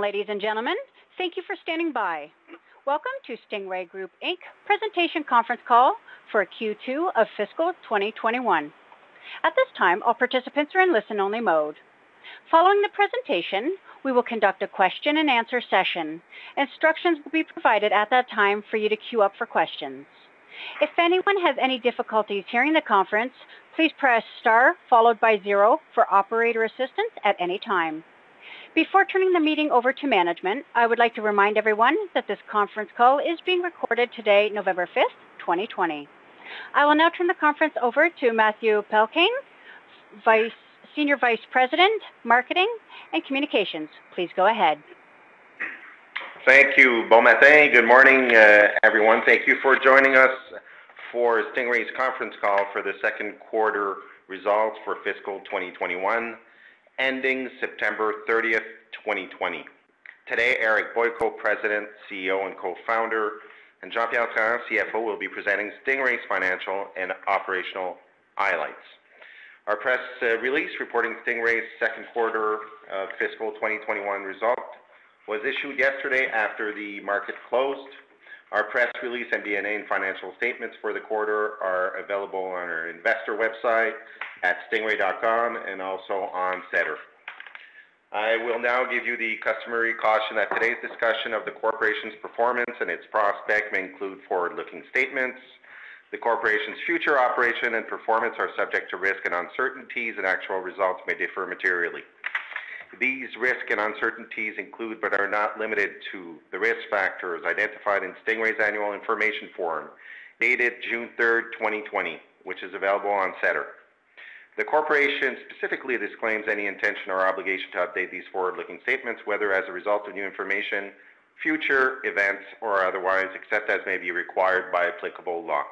Morning, ladies and gentlemen. Thank you for standing by. Welcome to Stingray Group Inc. presentation conference call for Q2 of fiscal 2021. At this time, all participants are in listen-only mode. Following the presentation, we will conduct a question and answer session. Instructions will be provided at that time for you to queue up for questions. If anyone has any difficulties hearing the conference, please press star followed by zero for operator assistance at any time. Before turning the meeting over to management, I would like to remind everyone that this conference call is being recorded today, November 5th, 2020. I will now turn the conference over to Matthew Mathieu Péloquin, Senior Vice President, Marketing and Communications. Please go ahead. Thank you. Bon matin. Good morning, uh, everyone. Thank you for joining us for Stingray's conference call for the second quarter results for fiscal 2021, ending September 30th, 2020. Today, Eric Boyko, President, CEO, and Co-founder, and Jean-Pierre Trahan, CFO, will be presenting Stingray's financial and operational highlights. Our press uh, release reporting Stingray's second quarter of fiscal 2021 result was issued yesterday after the market closed. Our press release, MD&A, and financial statements for the quarter are available on our investor website at stingray.com and also on SEDAR. I will now give you the customary caution that today's discussion of the corporation's performance and its prospect may include forward-looking statements. The corporation's future operation and performance are subject to risk and uncertainties, and actual results may differ materially. These risks and uncertainties include, but are not limited to, the risk factors identified in Stingray's annual information form dated June 3rd, 2020, which is available on SEDAR. The corporation specifically disclaims any intention or obligation to update these forward-looking statements, whether as a result of new information, future events, or otherwise, except as may be required by applicable law.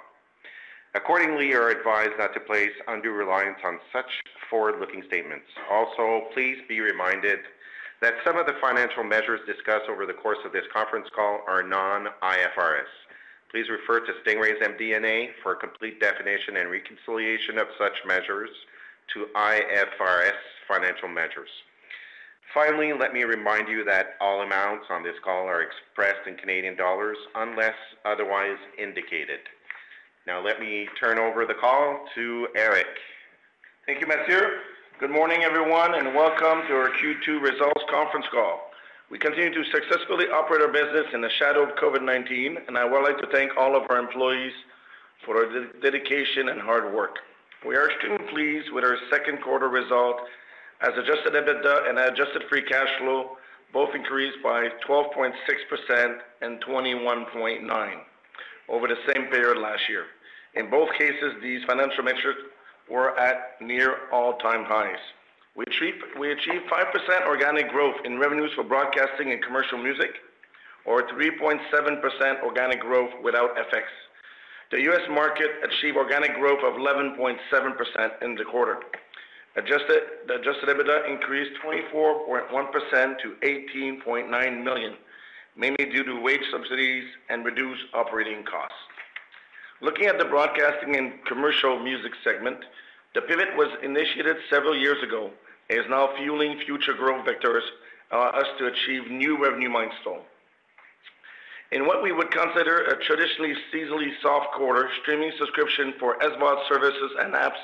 Accordingly, you are advised not to place undue reliance on such forward-looking statements. Also, please be reminded that some of the financial measures discussed over the course of this conference call are non-IFRS. Please refer to Stingray's MD&A for a complete definition and reconciliation of such measures to IFRS financial measures. Finally, let me remind you that all amounts on this call are expressed in Canadian dollars unless otherwise indicated. Now let me turn over the call to Eric. Thank you, Mathieu. Good morning, everyone, and welcome to our Q2 results conference call. We continue to successfully operate our business in the shadow of COVID-19, and I would like to thank all of our employees for their dedication and hard work. We are extremely pleased with our second quarter result as adjusted EBITDA and adjusted free cash flow both increased by 12.6% and 21.9% over the same period last year. In both cases, these financial metrics were at near all-time highs. We achieved 5% organic growth in revenues for broadcasting and commercial music, or 3.7% organic growth without FX. The U.S. market achieved organic growth of 11.7% in the quarter. Adjusted EBITDA increased 24.1% to 18.9 million, mainly due to wage subsidies and reduced operating costs. Looking at the broadcasting and commercial music segment, the pivot was initiated several years ago is now fueling future growth vectors allow us to achieve new revenue milestones. In what we would consider a traditionally seasonally soft quarter, streaming subscription for SVOD services and apps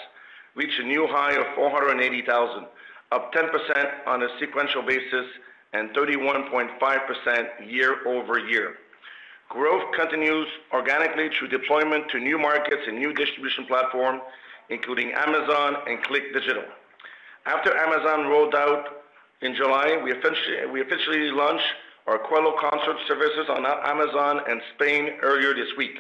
reached a new high of 480,000, up 10% on a sequential basis and 31.5% year-over-year. Growth continues organically through deployment to new markets and new distribution platform, including Amazon and Click Digital. After Amazon rolled out in July, we officially launched our Qello concert services on Amazon and Spain earlier this week.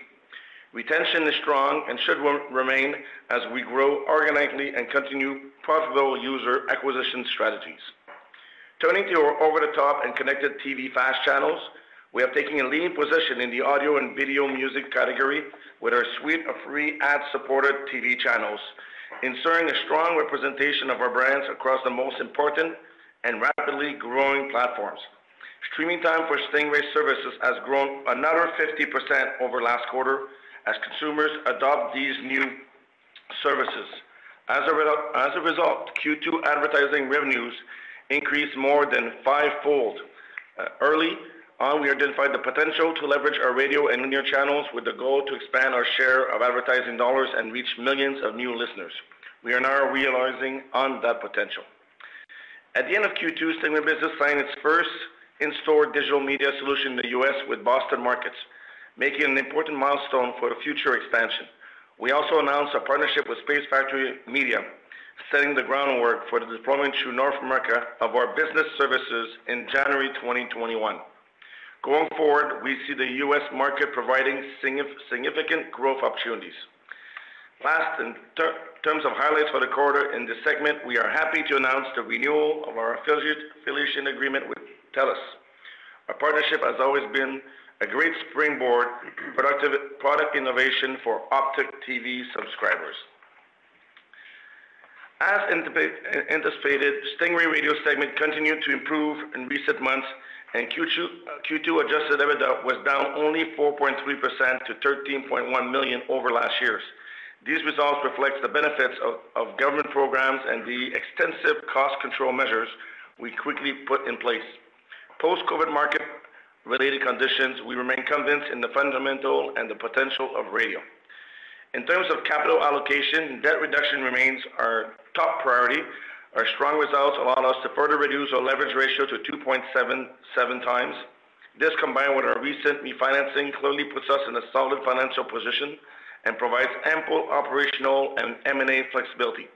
Retention is strong and should remain as we grow organically and continue profitable user acquisition strategies. Turning to our over-the-top and connected TV FAST channels, we are taking a leading position in the audio and video music category with our suite of free ad-supported TV channels, ensuring a strong representation of our brands across the most important and rapidly growing platforms. Streaming time for Stingray services has grown another 50% over last quarter as consumers adopt these new services. As a result, Q2 advertising revenues increased more than fivefold. Uh, early on, we identified the potential to leverage our radio and linear channels with the goal to expand our share of advertising dollars and reach millions of new listeners. We are now realizing on that potential. At the end of Q2, Stingray Business signed its first in-store digital media solution in the U.S. with Boston Markets, making an important milestone for the future expansion. We also announced a partnership with Space Factory Media, setting the groundwork for the deployment through North America of our business services in January 2021. Going forward, we see the U.S. market providing significant growth opportunities. Last, in terms of highlights for the quarter in this segment, we are happy to announce the renewal of our affiliation agreement with TELUS. Our partnership has always been a great springboard for product innovation for Optik TV subscribers. As anticipated, Stingray Radio segment continued to improve in recent months, and Q2 uh, adjusted EBITDA was down only 4.3% to 13.1 million over last year's. These results reflect the benefits of government programs and the extensive cost control measures we quickly put in place. Post-COVID market-related conditions, we remain convinced in the fundamental and the potential of radio. In terms of capital allocation, debt reduction remains our top priority. Our strong results allow us to further reduce our leverage ratio to 2.77 times. This, combined with our recent refinancing, clearly puts us in a solid financial position and provides ample operational and M&A flexibility.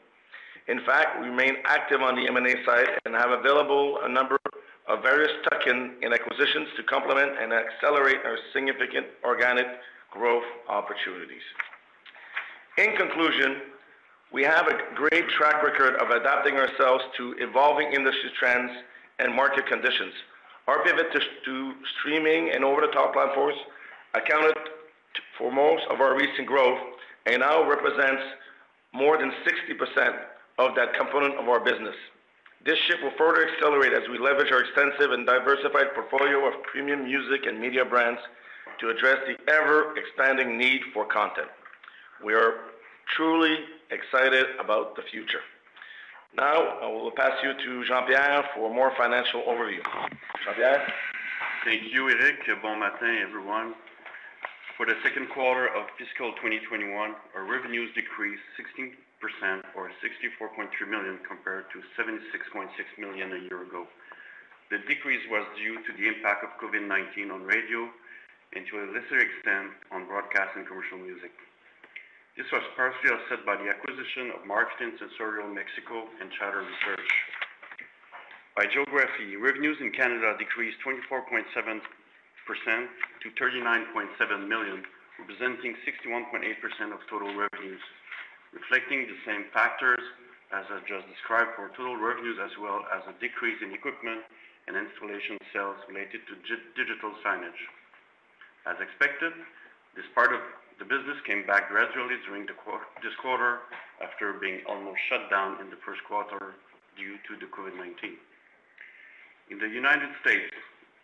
In fact, we remain active on the M&A side and have available a number of various tuck-in acquisitions to complement and accelerate our significant organic growth opportunities. In conclusion, we have a great track record of adapting ourselves to evolving industry trends and market conditions. Our pivot to streaming and over-the-top platforms accounted for most of our recent growth and now represents more than 60% of that component of our business. This shift will further accelerate as we leverage our extensive and diversified portfolio of premium music and media brands to address the ever-expanding need for content. We are truly excited about the future. Now, I will pass you to Jean-Pierre for a more financial overview. Jean-Pierre? Thank you, Eric. Bon matin, everyone. For the second quarter of fiscal 2021, our revenues decreased 16% or 64.3 million compared to 76.6 million a year ago. The decrease was due to the impact of COVID-19 on radio and to a lesser extent on broadcast and commercial music. This was partially offset by the acquisition of Marketing Sensorial Mexico and Chatter Research. By geography, revenues in Canada decreased 24.7% to 39.7 million, representing 61.8% of total revenues, reflecting the same factors as I just described for total revenues, as well as a decrease in equipment and installation sales related to digital signage. As expected, this part of the business came back gradually during this quarter after being almost shut down in the first quarter due to the COVID-19. In the United States,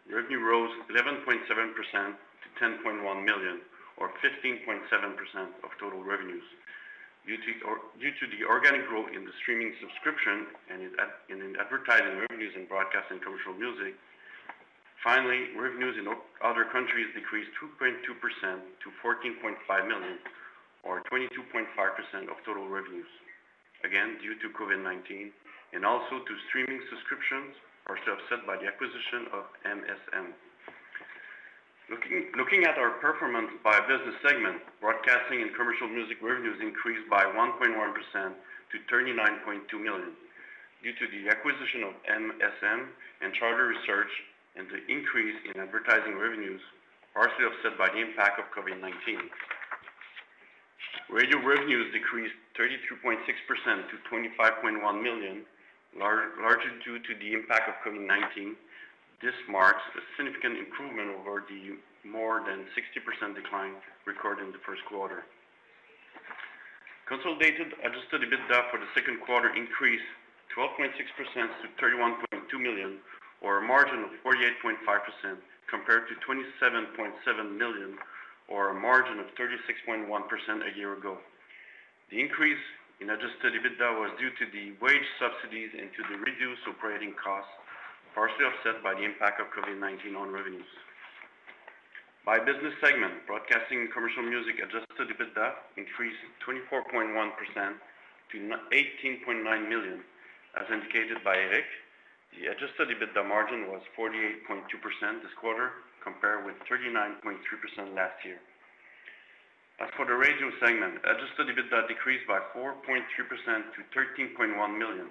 revenue rose 11.7% to 10.1 million or 15.7% of total revenues due to the organic growth in the streaming subscription and in advertising revenues in broadcast and commercial music. Finally, revenues in other countries decreased 2.2% to 14.5 million or 22.5% of total revenues, again, due to COVID-19 and also to streaming subscriptions, partially offset by the acquisition of MSM. Looking at our performance by business segment, broadcasting and commercial music revenues increased by 1.1% to 39.2 million due to the acquisition of MSM and Chatter Research and the increase in advertising revenues, partially offset by the impact of COVID-19. Radio revenues decreased 32.6% to 25.1 million, largely due to the impact of COVID-19. This marks a significant improvement over the more than 60% decline recorded in the first quarter. Consolidated adjusted EBITDA for the second quarter increased 12.6% to 31.2 million, or a margin of 48.5%, compared to 27.7 million, or a margin of 36.1% a year ago. The increase in adjusted EBITDA was due to the wage subsidies and to the reduced operating costs, partially offset by the impact of COVID-19 on revenues. By business segment, broadcasting and commercial music adjusted EBITDA increased 24.1% to 18.9 million. As indicated by Eric, the adjusted EBITDA margin was 48.2% this quarter, compared with 39.3% last year. As for the radio segment, adjusted EBITDA decreased by 4.3% to 13.1 million.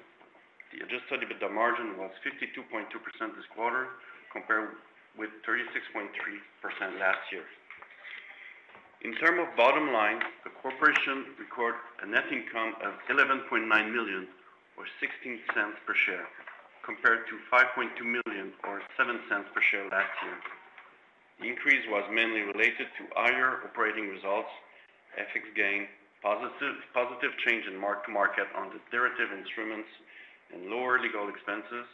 The adjusted EBITDA margin was 52.2% this quarter, compared with 36.3% last year. In terms of bottom line, the corporation recorded a net income of 11.9 million, or 0.16 per share, compared to 5.2 million, or 0.07 per share last year. The increase was mainly related to higher operating results, FX gain, positive change in mark-to-market on the derivative instruments, and lower legal expenses,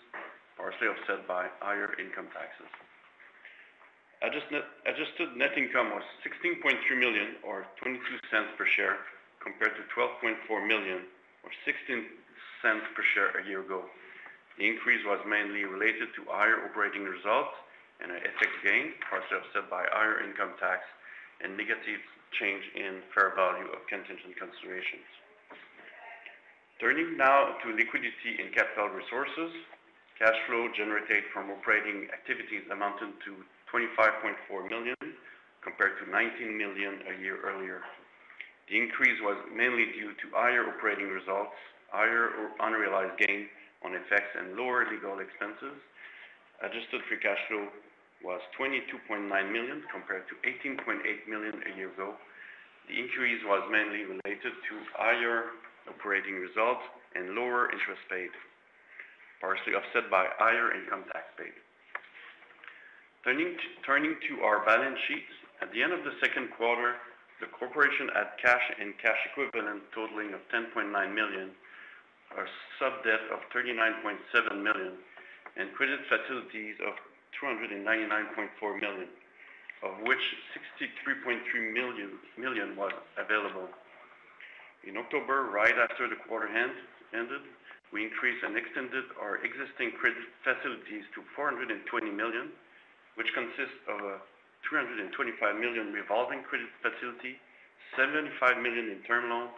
partially offset by higher income taxes. Adjusted net income was 16.3 million, or 0.22 per share, compared to 12.4 million, or 0.16 per share a year ago. The increase was mainly related to higher operating results and an FX gain, partially offset by higher income tax and negative change in fair value of contingent considerations. Turning now to liquidity and capital resources. Cash flow generated from operating activities amounted to 25.4 million, compared to 19 million a year earlier. The increase was mainly due to higher operating results, higher unrealized gain on FX, and lower legal expenses. Adjusted free cash flow was 22.9 million, compared to 18.8 million a year ago. The increase was mainly related to higher operating results and lower interest paid, partially offset by higher income tax paid. Turning to our balance sheets. At the end of the second quarter, the corporation had cash and cash equivalent totaling of 10.9 million, a sub-debt of 39.7 million, and credit facilities of 299.4 million, of which 63.3 million was available. In October, right after the quarter ended, we increased and extended our existing credit facilities to 420 million, which consists of a 325 million revolving credit facility, 75 million in term loans,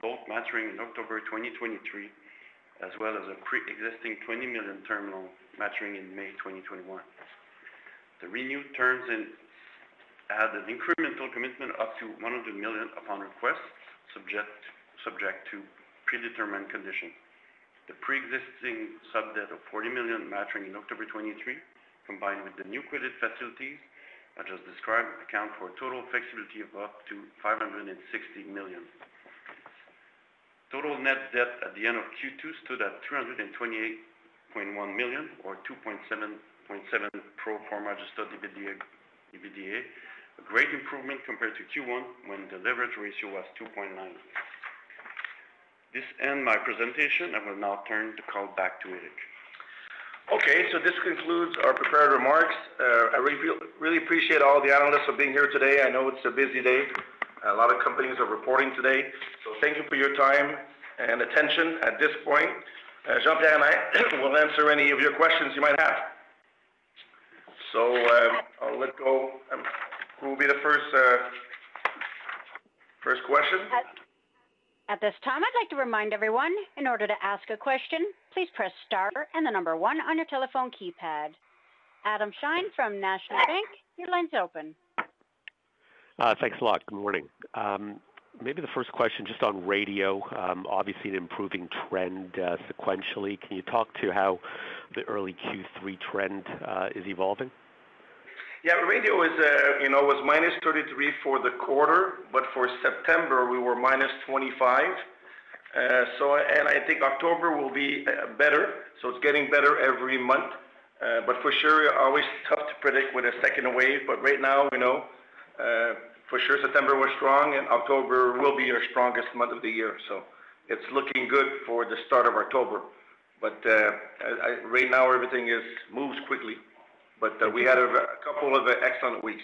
both maturing in October 2023, as well as a pre-existing 20 million term loan maturing in May 2021. The renewed terms add an incremental commitment up to 100 million upon request, subject to predetermined conditions. The pre-existing sub-debt of 40 million maturing in October 2023, combined with the new credit facilities I just described, account for a total flexibility of up to 560 million. Total net debt at the end of Q2 stood at 328.1 million, or 2.7 pro forma adjusted EBITDA. A great improvement compared to Q1, when the leverage ratio was 2.9. This ends my presentation. I will now turn the call back to Eric. Okay, so this concludes our prepared remarks. Uh, I really appreciate all the analysts for being here today. I know it's a busy day. A lot of companies are reporting today. So thank you for your time and attention at this point. Uh, Jean-Pierre and I will answer any of your questions you might have. So uh, I'll let go. Um, who will be the first uh, question? At this time, I'd like to remind everyone, in order to ask a question, please press star and the number one on your telephone keypad. Adam Shine from National Bank, your line's open. Uh, thanks a lot. Good morning. Um, maybe the first question, just on radio, um, obviously an improving trend uh, sequentially. Can you talk to how the early Q3 trend uh, is evolving? Yeah, radio is uh you know, was -33 for the quarter, but for September, we were -25. So, and I think October will be better, so it's getting better every month. But for sure, always tough to predict with a second wave. But right now, we know Uh, for sure September was strong, and October will be our strongest month of the year. So it's looking good for the start of October. But uh, right now, everything moves quickly. But uh, we had a couple of excellent weeks.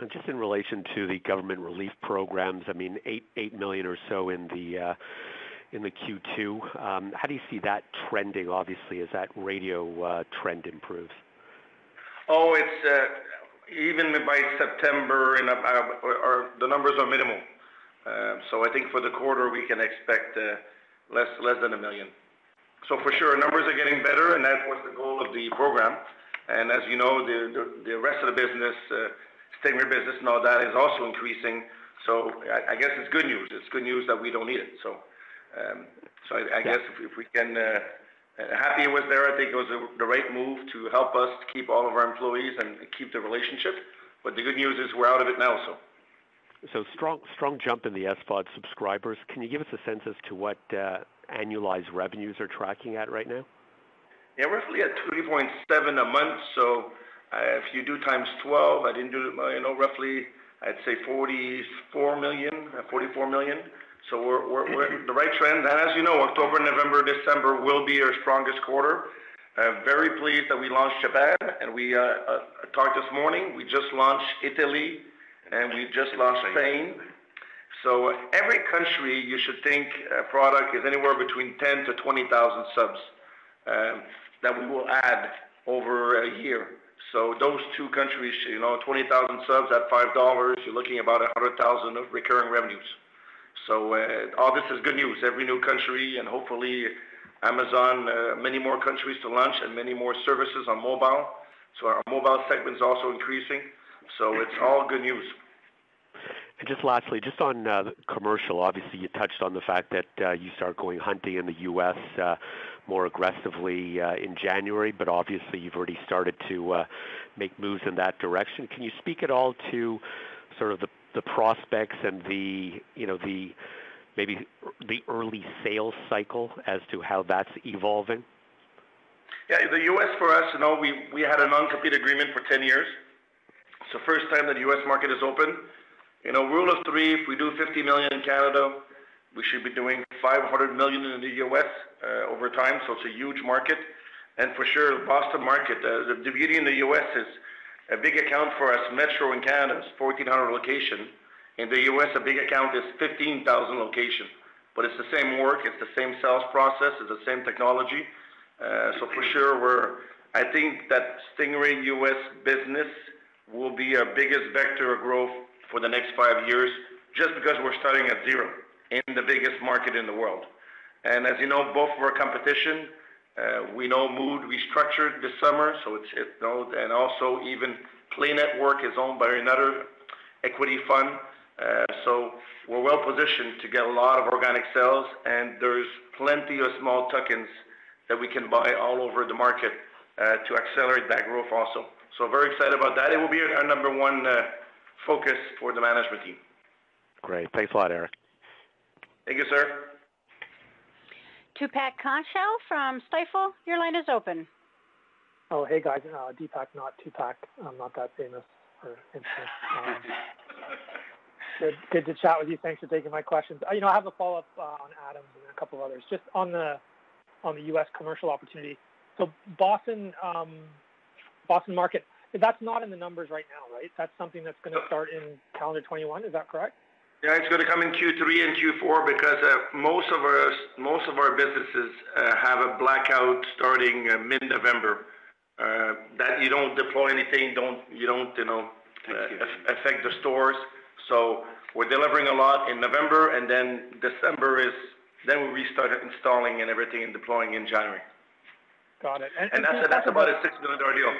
And just in relation to the government relief programs, I mean, 8 million or so in the Q2. Um, how do you see that trending, obviously, as that radio trend improves? Oh, it's even by September, and uh, the numbers are minimal. Uh, so I think for the quarter, we can expect uh, less than 1 million. So for sure, numbers are getting better, and that was the goal of the program. And as you know, the rest of the business, Stingray business and all that, is also increasing. So I guess it's good news. It's good news that we don't need it. So um, I guess if we can happy it was there, I think it was the right move to help us keep all of our employees and keep the relationship. But the good news is we're out of it now, so. So strong, strong jump in the SVOD subscribers. Can you give us a sense as to what uh, annualized revenues are tracking at right now? Yeah, roughly at 3.7 a month. So, uh, if you do times 12, I didn't do, you know, roughly, I'd say 44 million, uh, 44 million. So we're in the right trend. And as you know, October, November, December will be our strongest quarter. I'm very pleased that we launched Japan, and we uh, uh, talked this morning, we just launched Italy, and we just launched Spain. So uh, every country, you should think, a product is anywhere between 10,000-20,000 subs um, that we will add over a year. So those two countries, you know, 20,000 subs at 5 dollars, you're looking about 100,000 of recurring revenues. So, uh, all this is good news. Every new country, and hopefully Amazon, uh, many more countries to launch and many more services on mobile. So our mobile segment is also increasing, so it's all good news. And just lastly, just on uh, the commercial, obviously, you touched on the fact that you start going hunting in the U.S. more aggressively in January, but obviously, you've already started to make moves in that direction. Can you speak at all to sort of the prospects and the, you know, the maybe the early sales cycle as to how that's evolving? Yeah, the U.S. for us, you know, we we had a non-compete agreement for 10 years. It's the first time that the U.S. market is open. You know, rule of three, if we do 50 million in Canada, we should be doing 500 million in the U.S. Uh, over time, so it's a huge market. And for sure, the Boston market, uh, the beauty in the U.S. is a big account for us. Metro in Canada is 1,400 locations. In the U.S., a big account is 15,000 locations. But it's the same work, it's the same sales process, it's the same technology. Uh, so for sure, we're. I think that Stingray U.S. business will be our biggest vector of growth for the next five years, just because we're starting at zero in the biggest market in the world. And as you know, both of our competition, Uh, we know Mood restructured this summer, so it's, you know, and also even Play Network is owned by another equity fund. Uh, so we're well positioned to get a lot of organic sales, and there's plenty of small tuck-ins that we can buy all over the market, uh, to accelerate that growth also. So very excited about that. It will be our number one focus for the management team. Great. Thanks a lot, Eric. Thank you, sir. Deepak Kaushal from Stifel. your line is open. Oh, hey, guys, uh, Deepak, not Tupac. I'm not that famous or infamous. Good, good to chat with you. Thanks for taking my questions. You know, I have a follow-up on Adam's and a couple of others. Just on the on the U.S. commercial opportunity. So Boston um, Boston market, that's not in the numbers right now, right? That's something that's gonna start in calendar 21. Is that correct? Yeah, it's gonna come in Q3 and Q4 because uh, most of our businesses uh, have a blackout starting uh, mid-November that you don't deploy anything, you don't, you know, affect the stores. So we're delivering a lot in November, and then December is, then we restart installing and everything and deploying in January. Got it. And that's about a 6 million dollar deal.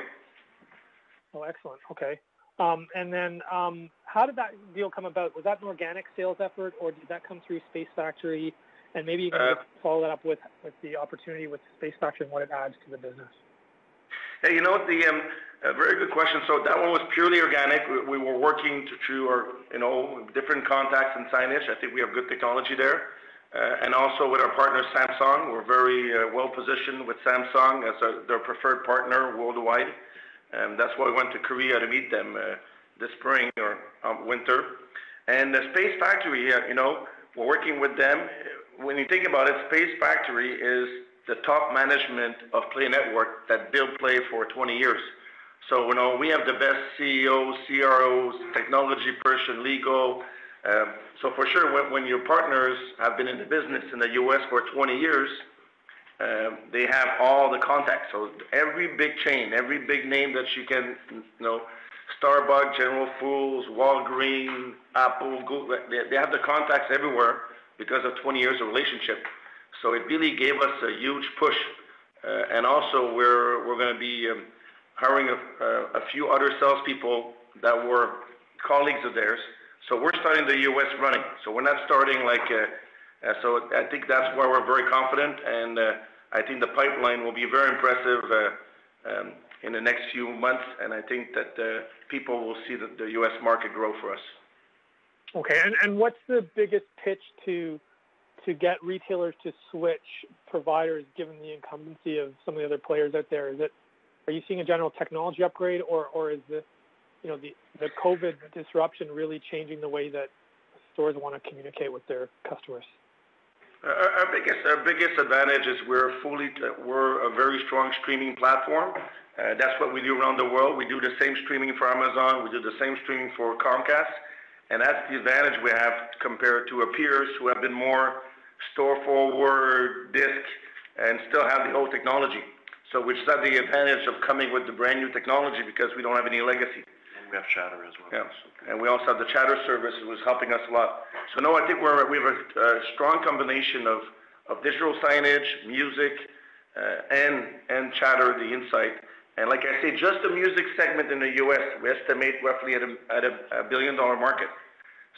Oh, excellent. Okay. Um, and then, um, how did that deal come about? Was that an organic sales effort, or did that come through Space Factory? And maybe you can uh, follow that up with the opportunity with Space Factory and what it adds to the business. Hey, you know what? Um, a very good question. So that one was purely organic. We were working to through our, you know, different contacts and signage. I think we have good technology there. Uh, and also with our partner, Samsung. We're very uh, well-positioned with Samsung as their preferred partner worldwide. And that's why we went to Korea to meet them uh, this spring or um, winter. And the Space Factory, you know, we're working with them. When you think about it, Space Factory is the top management of Play Network that built Play for 20 years. So you know, we have the best CEOs, CROs, technology person, legal. Um so for sure, when your partners have been in the business in the U.S. for 20 years, Um, they have all the contacts. So every big chain, every big name that you can, you know, Starbucks, General Foods, Walgreens, Apple, Google, they have the contacts everywhere because of 20 years of relationship. So it really gave us a huge push. Uh, and also we're we're gonna be um, hiring a few other salespeople that were colleagues of theirs. So we're starting the U.S. running. So we're not starting like. Uh, I think that's why we're very confident, and uh, I think the pipeline will be very impressive uh, um, in the next few months, and I think that uh, people will see the U.S. market grow for us. Okay. And what's the biggest pitch to get retailers to switch providers given the incumbency of some of the other players out there? Are you seeing a general technology upgrade or is the, you know, the COVID disruption really changing the way that stores wanna communicate with their customers? Uh, our biggest advantage is we're a very strong streaming platform. Uh, that's what we do around the world. We do the same streaming for Amazon, we do the same streaming for Comcast, and that's the advantage we have compared to our peers who have been more store forward, disc, and still have the old technology. So which is at the advantage of coming with the brand-new technology because we don't have any legacy. We have Chatter as well. Yeah. And we also have the Chatter service, who's helping us a lot. So no, I think we're, we have a strong combination of digital signage, music, uh, and Chatter, the insight. And like I say, just the music segment in the U.S., we estimate roughly at a billion-dollar market.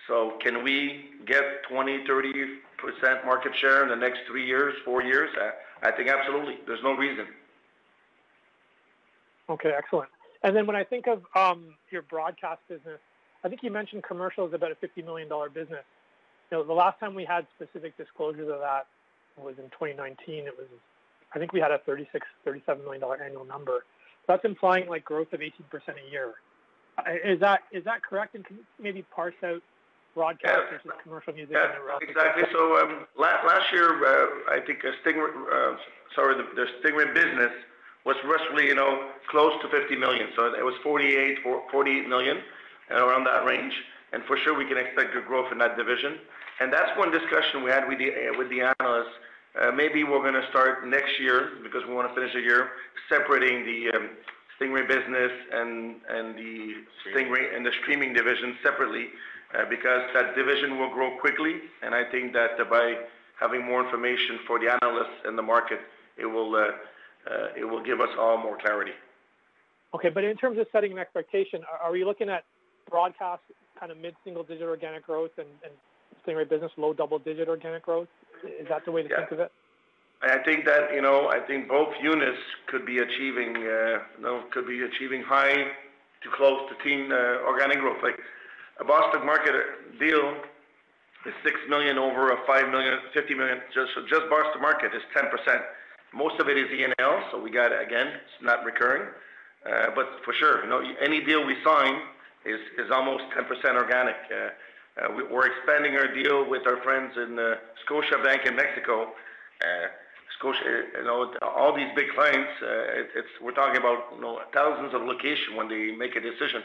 So can we get 20%-30% market share in the next three years, four years? I think absolutely. There's no reason. Okay, excellent. And then when I think of um, your broadcast business, I think you mentioned commercial is about a 50 million dollar business. You know, the last time we had specific disclosures of that was in 2019. It was, I think we had a 36 million-37 million dollar annual number. That's implying like growth of 18% a year. Is that is that correct? And can you maybe parse out broadcast versus commercial music the? Yeah, exactly. So um, last year, uh, I think uh, the Stingray business was roughly, you know, close to 50 million. So It was 48, 48 million, around that range. And for sure, we can expect good growth in that division. And that's one discussion we had with the uh, with the analysts. Uh, maybe we're gonna start next year because we wanna finish the year separating the um, Stingray business and and the Stingray and the streaming division separately, uh, because that division will grow quickly. And I think that by having more information for the analysts and the market, it will give us all more clarity. Okay. But in terms of setting an expectation, are we looking at broadcast kind of mid-single digit organic growth and Stingray business low double-digit organic growth? Is that the way to think of it? I think that, you know, I think both units could be achieving uh, you know, could be achieving high to close to teen organic growth. Like a Boston Market deal is 6 million over a 5 million, 50 million. Just Boston Market is 10%. Most of it is E&L, so we got, again, it's not recurring. Uh, but for sure, you know, any deal we sign is almost 10% organic. Uh, uh, we're expanding our deal with our friends in Scotiabank in Mexico. Scotia, you know, all these big clients, it's we're talking about, you know, thousands of locations when they make a decision.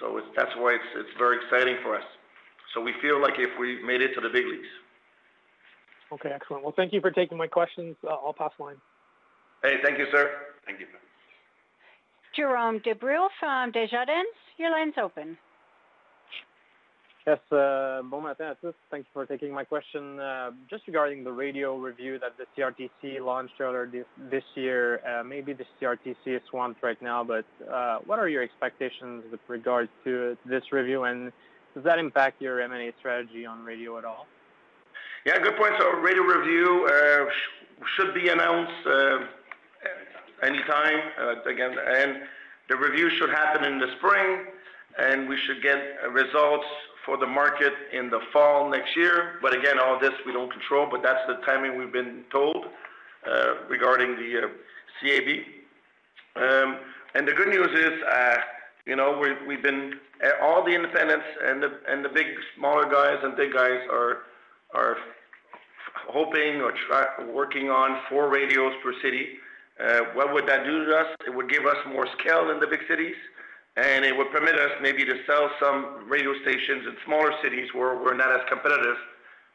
So it's, that's why it's very exciting for us. So we feel like if we made it to the big leagues. Okay, excellent. Well, thank you for taking my questions. Uh, I'll pass the line. Hey, thank you, sir. Thank you. Jérôme Dubreuil from Desjardins, your line's open. Yes, uh, bon matin à tous. Thank you for taking my question. Uh, just regarding the radio review that the CRTC launched earlier this year, maybe the CRTC is swamped right now, but what are your expectations with regards to this review, and does that impact your M&A strategy on radio at all? Yeah, good point. So radio review uh, should be announced uh, anytime. Uh, again, and the review should happen in the spring, and we should get results for the market in the fall next year. But again, all this we don't control, but that's the timing we've been told regarding the CAB. Um, and the good news is, you know, we've been all the independents and the big, smaller guys and big guys are hoping or working on four radios per city. Uh, what would that do to us? It would give us more scale in the big cities, and it would permit us maybe to sell some radio stations in smaller cities where we're not as competitive.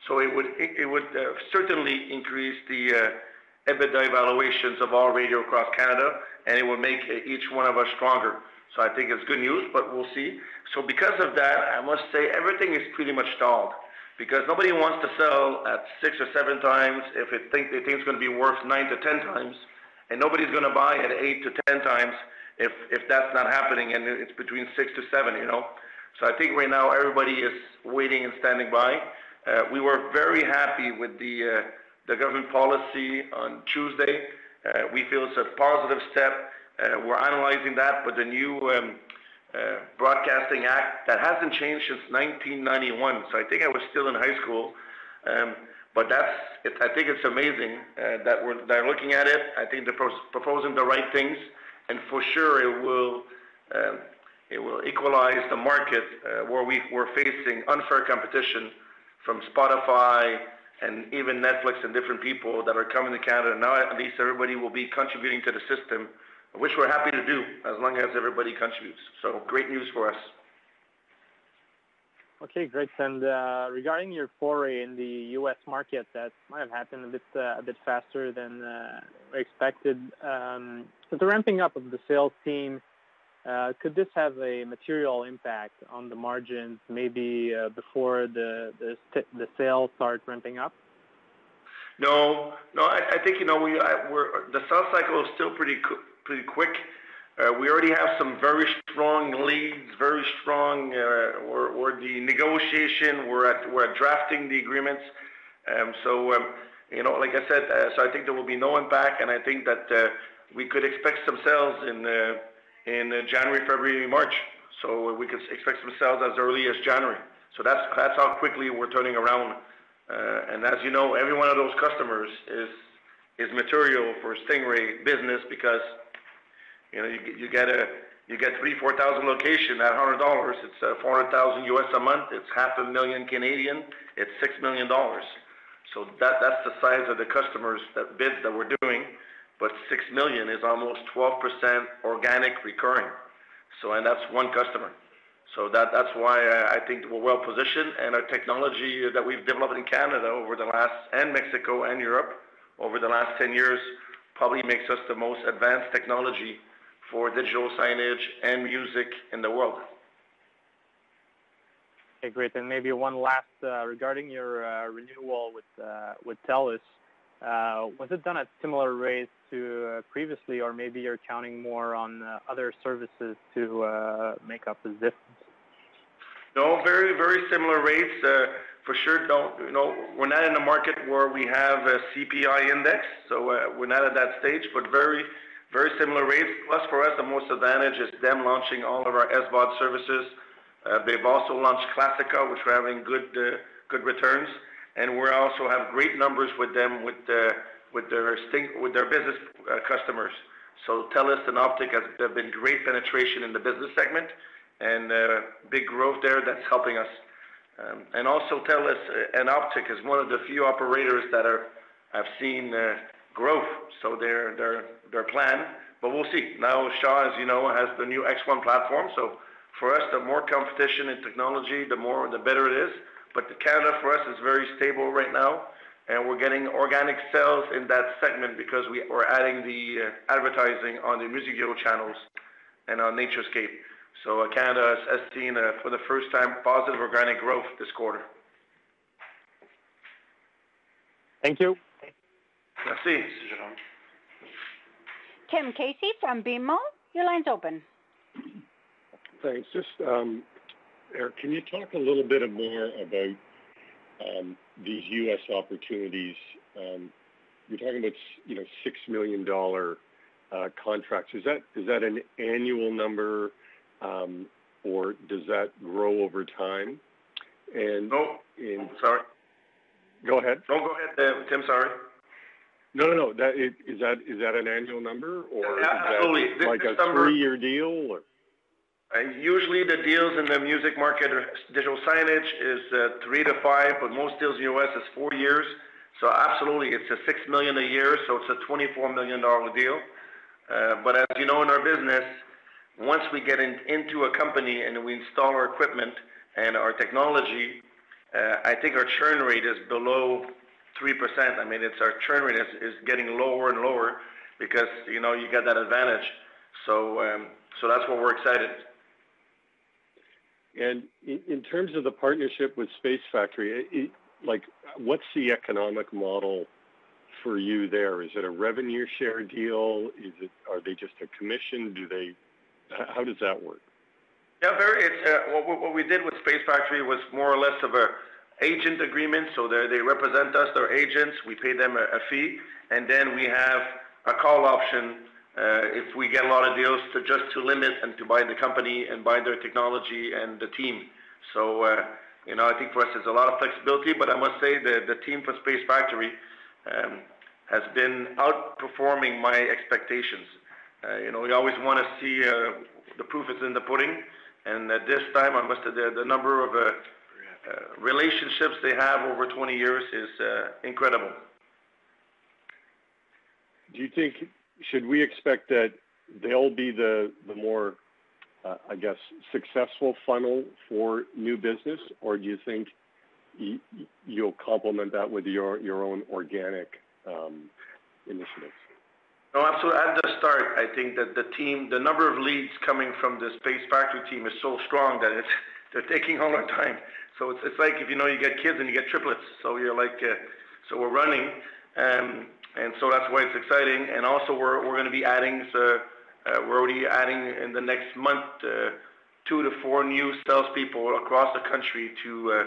So it would uh, certainly increase the uh, EBITDA evaluations of all radio across Canada, and it would make each one of us stronger. So I think it's good news, but we'll see. So because of that, I must say everything is pretty much stalled because nobody wants to sell at 6 or 7 times if they think it's gonna be worth nine to 10 times, and nobody's gonna buy at eight to 10 times if that's not happening, and it's between six to seven. you know? So I think right now everybody is waiting and standing by. Uh, we were very happy with the uh, government policy on Tuesday. Uh, we feel it's a positive step. We're analyzing that but the new um, Uh, broadcasting Act that hasn't changed since 1991, so I think I was still in high school. Um, but that's. I think it's amazing uh, that we're they're looking at it. I think they're proposing the right things, and for sure, it will um, it will equalize the market uh, where we're facing unfair competition from Spotify and even Netflix and different people that are coming to Canada. Now, at least everybody will be contributing to the system, which we're happy to do as long as everybody contributes. So great news for us. Okay, great. And, uh, regarding your foray in the U.S. market, that might have happened a bit, uh, a bit faster than we expected. Um, so the ramping up of the sales team, could this have a material impact on the margins, maybe, before the the sales start ramping up? No. No, I think, you know, we're the sales cycle is still pretty quick. Uh, we already have some very strong leads, very strong, uh, we're the negotiation, we're at drafting the agreements. Um, so, um, you know, like I said, uh, so I think there will be no impact, and I think that we could expect some sales in January, February, March. So we could expect some sales as early as January. So that's how quickly we're turning around. And as you know, every one of those customers is material for Stingray business because, you know, you get 3,000-4,000 locations at $100, it's uh, $400,000 US a month, it's half a million Canadian. it's 6 million dollars. So that that's the size of the customers that bids that we're doing, but 6 million is almost 12% organic recurring. So and that's one customer. So that that's why I think we're well positioned, and our technology that we've developed in Canada over the last, and Mexico and Europe, over the last 10 years, probably makes us the most advanced technology for digital signage and music in the world. Okay, great. And maybe one last, uh, regarding your uh, renewal with uh, TELUS. Was it done at similar rates to previously, or maybe you're counting more on other services to make up the difference? No, very, very similar rates. For sure, don't, you know, we're not in a market where we have a CPI index, so, we're not at that stage, but very, very similar rates. Plus, for us, the most advantage is them launching all of our SVOD services. Uh, they've also launched Classica, which we're having good, uh, good returns, and we also have great numbers with them, with uh, their business customers. So TELUS and Optik have been great penetration in the business segment and, big growth there that's helping us. Um, and also TELUS and Optik is one of the few operators that I've seen growth, so they're planned, but we'll see. Now, Shaw, as you know, has the new X1 platform, so for us, the more competition in technology, the more, the better it is. But Canada, for us, is very stable right now, and we're getting organic sales in that segment because we're adding the uh, advertising on the music video channels and on Naturescape. So uh, Canada has seen, uh, for the first time, positive organic growth this quarter. Thank you. Merci. Tim Casey from BMO, your line's open. Thanks. Just, um, Eric, can you talk a little bit more about um, these U.S. opportunities? Um, you're talking about, you know, $6 million uh, contracts. Is that is that an annual number, or does that grow over time? And No, in, sorry. go ahead. No, go ahead, uh, Tim, sorry. No, no, no. That is, is that is that an annual number or Yeah, absolutely. This- like this a number- three-year deal? Or? Uh, Usually, the deals in the music market, digital signage, is uh, three to five, but most deals in the U.S. is four years. So absolutely, it's a 6 million a year, so it's a $24 million deal. Uh, But as you know, in our business, once we get in- into a company and we install our equipment and our technology, uh, I think our churn rate is below 3%. I mean, it's our churn rate is is getting lower and lower because, you know, you get that advantage. So, um, so that's what we're excited. And in, in terms of the partnership with Space Factory, like, what's the economic model for you there? Is it a revenue share deal? Is it are they just a commission? Do they? How does that work? Yeah, very. It's uh, what we did with Space Factory was more or less of a agent agreements, So they represent us, they're agents. We pay them a, fee, and then we have a call option uh, if we get a lot of deals to just to limit and to buy the company and buy their technology and the team. So uh, you know, I think for us it's a lot of flexibility. But I must say the team for Space Factory um, has been outperforming my expectations. Uh, you know, we always want to see the proof is in the pudding, and uh, this time, I must say, the, number of relationships they have over 20 years is uh, incredible. Do you think should we expect that they'll be the the more, uh, I guess, successful funnel for new business, or do you think y- y- you'll complement that with your your own organic um, initiatives? No, absolutely. At the start, I think that the team, the number of leads coming from the Space Factory team is so strong that it's they're taking all our time. So it's it's like if you know you get kids and you get triplets. So you're like, uh, so we're running, um, and so that's why it's exciting. And also we're we're going to be adding. So, uh, we're already adding in the next month uh, two to four new salespeople across the country to uh,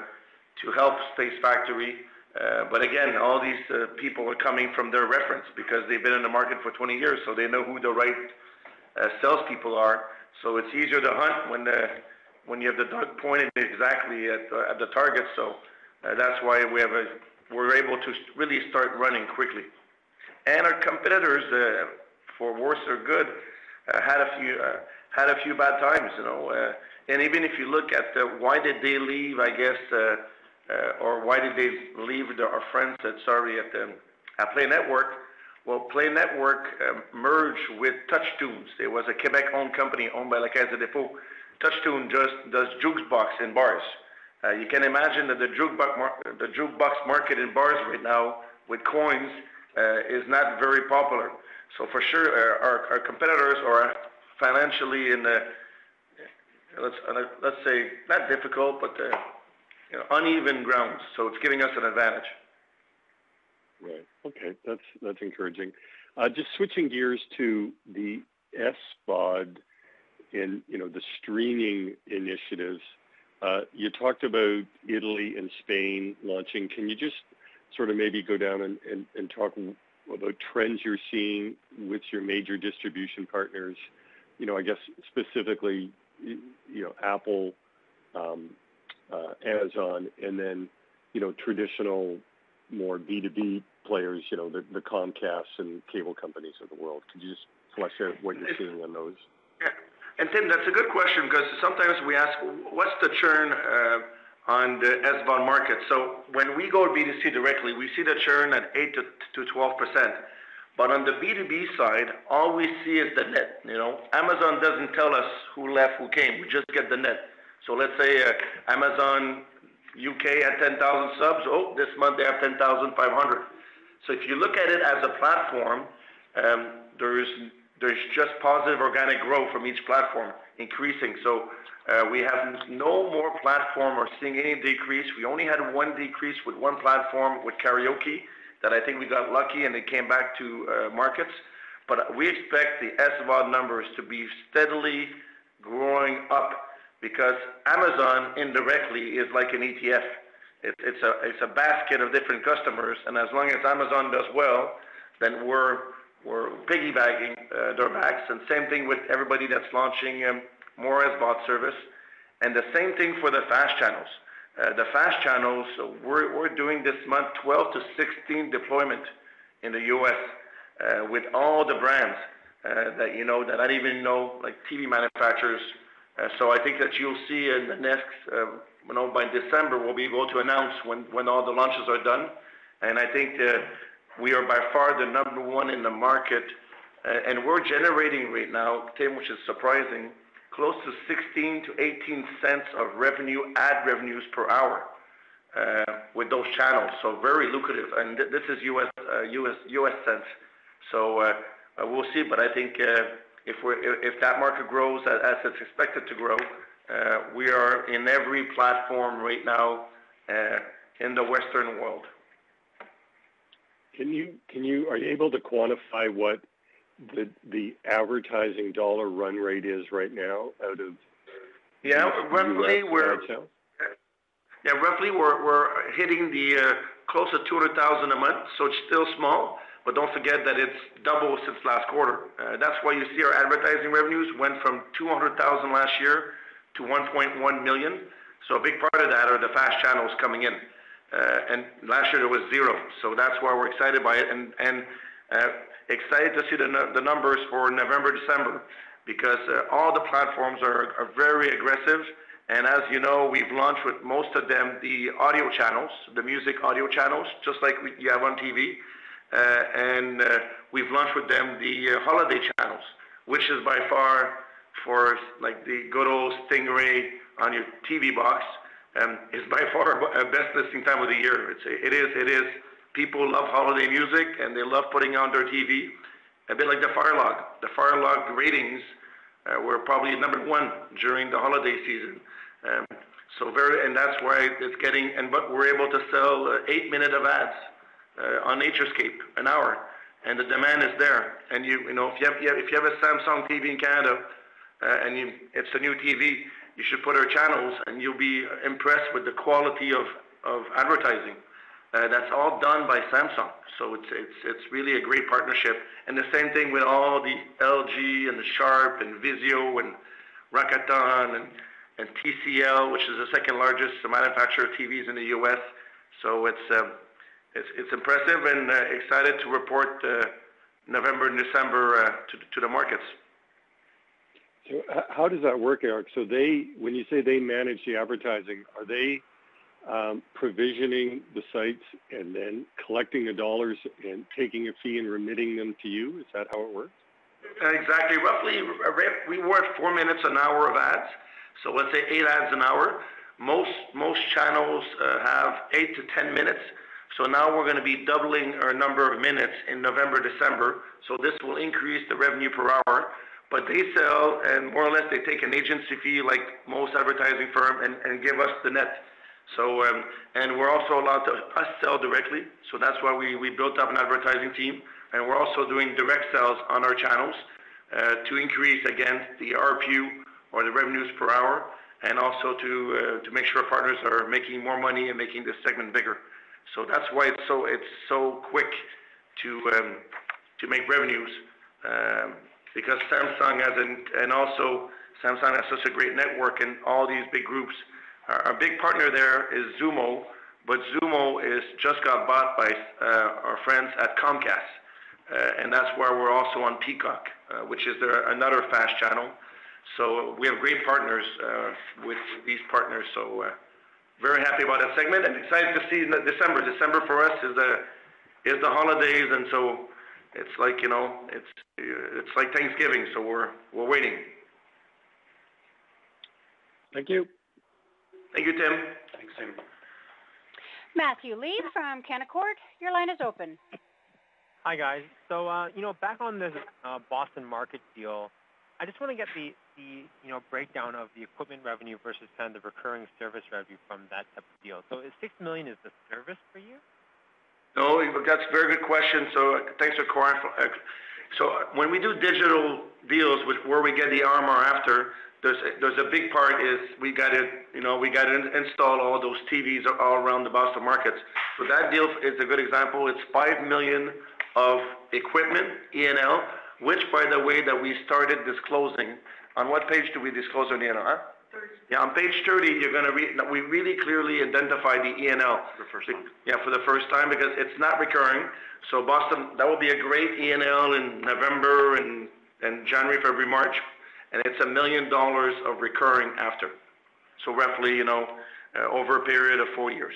to help Space Factory. Uh, but again, all these uh, people are coming from their reference because they've been in the market for 20 years, so they know who the right uh, salespeople are. So it's easier to hunt when the when you have the dog pointed exactly at the target. So uh, that's why we're able to really start running quickly. And our competitors, uh, for worse or good, uh, had a few had a few bad times, you know. And even if you look at why did they leave, I guess. Or why did they leave our friends at sorry at um, at Play Network? Well, Play Network um, merged with Touchtunes. It was a Quebec-owned company owned by La Caisse de Dépôt. Touchtunes just does jukebox in bars. Uh, you can imagine that the jukebox mar- the jukebox market in bars right now with coins uh, is not very popular. So for sure, uh, our, our competitors are financially in the let's uh, let's say not difficult, but uh, you know, uneven grounds. So it's giving us an advantage. Right. Okay. That's that's encouraging. Uh, just switching gears to the SVOD and you know the streaming initiatives. Uh, you talked about Italy and Spain launching. Can you just sort of maybe go down and, and, and talk about trends you're seeing with your major distribution partners? You know, I guess specifically, you know, Apple, um, uh, Amazon, and then you know traditional more B2B players, you know, the, the Comcasts and cable companies of the world. Could you just flesh out what you're seeing on those? And Tim, that's a good question because sometimes we ask, what's the churn uh, on the SVOD market? So when we go B2C directly, we see the churn at 8 to, to 12 percent. But on the B2B side, all we see is the net. You know, Amazon doesn't tell us who left, who came. We just get the net. So let's say uh, Amazon UK had 10,000 subs. Oh, this month they have 10,500. So if you look at it as a platform, um, there's there's just positive organic growth from each platform increasing. So uh, we have no more platform or seeing any decrease. We only had one decrease with one platform with karaoke that I think we got lucky and it came back to uh, markets. But we expect the SVOD numbers to be steadily growing up because Amazon indirectly is like an ETF. It's a basket of different customers, and as long as Amazon does well, then we're we're piggybacking uh, their backs. And same thing with everybody that's launching um, more SVOD service, and the same thing for the fast channels. Uh, the FAST channels, uh, we're doing this month 12-16 deployment in the U.S. Uh, with all the brands that you know, that I didn't even know, like TV manufacturers. So I think that you'll see in the next, um, you know, by December, we'll be able to announce when all the launches are done. And I think we are by far the number one in the market, uh, and we're generating right now, Tim, which is surprising, close to 16-18 cents of revenue, ad revenues per hour, uh, with those channels. So very lucrative, and this is U.S. Uh US US cents. So uh, we'll see, but I think if that market grows as it's expected to grow, we are in every platform right now in the Western world. Can you are you able to quantify what the advertising dollar run rate is right now out of- Yeah, roughly, we're- U.S. channels? Yeah, roughly, we're hitting the uh, close to 200,000 a month, so it's still small, but don't forget that it's double since last quarter. Uh, that's why you see our advertising revenues went from 200,000 last year to 1.1 million. So a big part of that are the FAST channels coming in. Uh, and last year, there was zero. So that's why we're excited by it and uh, excited to see the numbers for November, December, because uh, all the platforms are very aggressive. And as you know, we've launched with most of them, the audio channels, the music audio channels, just like you have on TV. And we've launched with them the holiday channels, which is by far for, like, the good old Stingray on your TV box, Um, is by far a best listening time of the year. It is. People love holiday music, and they love putting on their TV, a bit like the Fire Log. The Fire Log ratings uh, were probably number one during the holiday season. Um, so very, and that's why it's getting, and but we're able to sell uh, eight minutes of ads uh, on NatureScape, an hour, and the demand is there. And you you know, if you have you have if you have a Samsung TV in Canada, and it's a new TV, you should put our channels, and you'll be impressed with the quality of of advertising. Uh, that's all done by Samsung, so it's it's really a great partnership. And the same thing with all the LG and the Sharp and Vizio and Rakuten and TCL, which is the second largest manufacturer of TVs in the U.S. So um, it's it's impressive and uh, excited to report uh, November and December to, to the markets. So how does that work, Eric? So they, when you say they manage the advertising, are they um, provisioning the sites and then collecting the dollars and taking a fee and remitting them to you? Is that how it works? Exactly. Roughly, uh, we work four minutes an hour of ads, so let's say eight ads an hour. Most channels uh, have eight to 10 minutes, so now we're gonna be doubling our number of minutes in November, December. So this will increase the revenue per hour. But they sell, and more or less, they take an agency fee, like most advertising firm, and give us the net. So, um, and we're also allowed to us sell directly, so that's why we we built up an advertising team, and we're also doing direct sales on our channels uh, to increase, again, the RPU or the revenues per hour, and also to uh, to make sure our partners are making more money and making this segment bigger. So that's why it's so it's so quick to um, make revenues, um, because Samsung has and also Samsung has such a great network and all these big groups. Our big partner there is Xumo, but Xumo is just got bought by uh, our friends at Comcast. Uh, and that's why we're also on Peacock, uh, which is another FAST channel. So we have great partners with these partners, so very happy about that segment and excited to see December. December for us is the holidays, and so it's like, you know, it's it's like Thanksgiving, so we're we're waiting. Thank you. Thank you, Tim. Thanks, Tim. Matthew Lee from Canaccord, your line is open. Hi, guys. So, uh, you know, back on this uh, Boston Market deal, I just want to get the the you know, breakdown of the equipment revenue versus kind of the recurring service revenue from that type of deal. So is 6 million is the service per year? No, that's a very good question. So uh, thanks for calling. Uh, so uh, when we do digital deals with where we get the RMR after, there's a big part is we got to, you know, we got to install all those TVs all around the Boston markets. So that deal is a good example. It's 5 million of equipment, E&L, which, by the way, that we started disclosing. On what page do we disclose on E&L? Yeah, on page 30, you're gonna read, we really clearly identify the E&L. For the first time. Yeah, for the first time, because it's not recurring. So Boston, that will be a great E&L in November and, and January, February, March, and it's a 1 million dollars of recurring after. So roughly, you know, uh, over a period of four years.